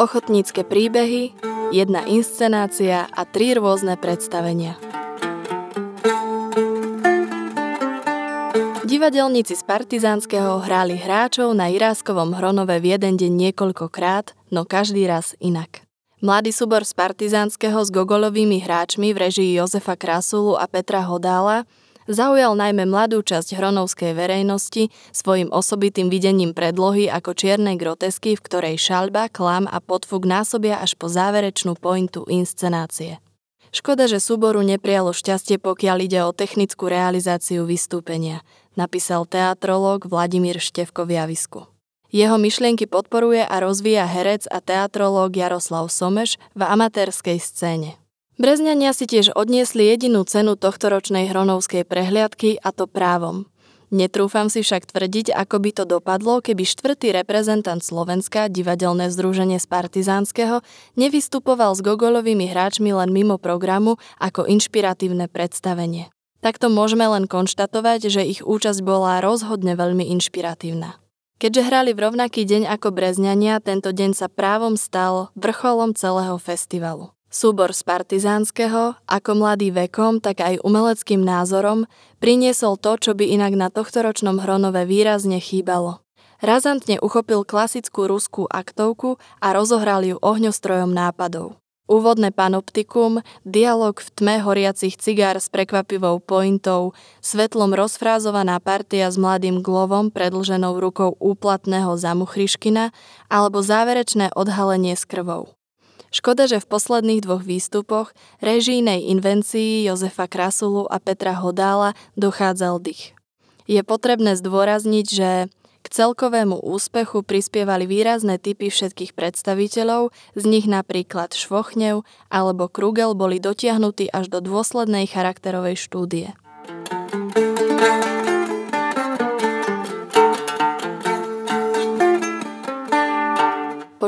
Ochotnícke príbehy, jedna inscenácia a tri rôzne predstavenia. Divadelníci z Partizánskeho hráli hráčov na Iráskovom Hronove v jeden deň niekoľkokrát, no každý raz inak. Mladý súbor z Partizánskeho s gogolovými hráčmi v režii Jozefa Krasulu a Petra Hodála zaujal najmä mladú časť hronovskej verejnosti svojim osobitým videním predlohy ako čiernej grotesky, v ktorej šalba, klam a podfuk násobia až po záverečnú pointu inscenácie. Škoda, že súboru neprijalo šťastie, pokiaľ ide o technickú realizáciu vystúpenia, napísal teatrológ Vladimír Števko v javisku. Jeho myšlienky podporuje a rozvíja herec a teatrológ Jaroslav Someš v amatérskej scéne. Brezňania si tiež odniesli jedinú cenu tohtoročnej hronovskej prehliadky a to právom. Netrúfam si však tvrdiť, ako by to dopadlo, keby štvrtý reprezentant Slovenska, divadelné združenie z Partizánskeho, nevystupoval s gogolovými hráčmi len mimo programu ako inšpiratívne predstavenie. Takto môžeme len konštatovať, že ich účasť bola rozhodne veľmi inšpiratívna. Keďže hrali v rovnaký deň ako Brezňania, tento deň sa právom stal vrcholom celého festivalu. Súbor z Partizánskeho, ako mladý vekom, tak aj umeleckým názorom, priniesol to, čo by inak na tohtoročnom Hronove výrazne chýbalo. Razantne uchopil klasickú ruskú aktovku a rozohral ju ohňostrojom nápadov. Úvodné panoptikum, dialog v tme horiacich cigár s prekvapivou pointou, svetlom rozfrázovaná partia s mladým glovom predlženou rukou úplatného zamuchriškina alebo záverečné odhalenie s krvou. Škoda, že v posledných dvoch výstupoch režijnej invencii Jozefa Krasulu a Petra Hodála dochádzal dých. Je potrebné zdôrazniť, že k celkovému úspechu prispievali výrazné typy všetkých predstaviteľov, z nich napríklad Švochnev alebo Krugel boli dotiahnutí až do dôslednej charakterovej štúdie.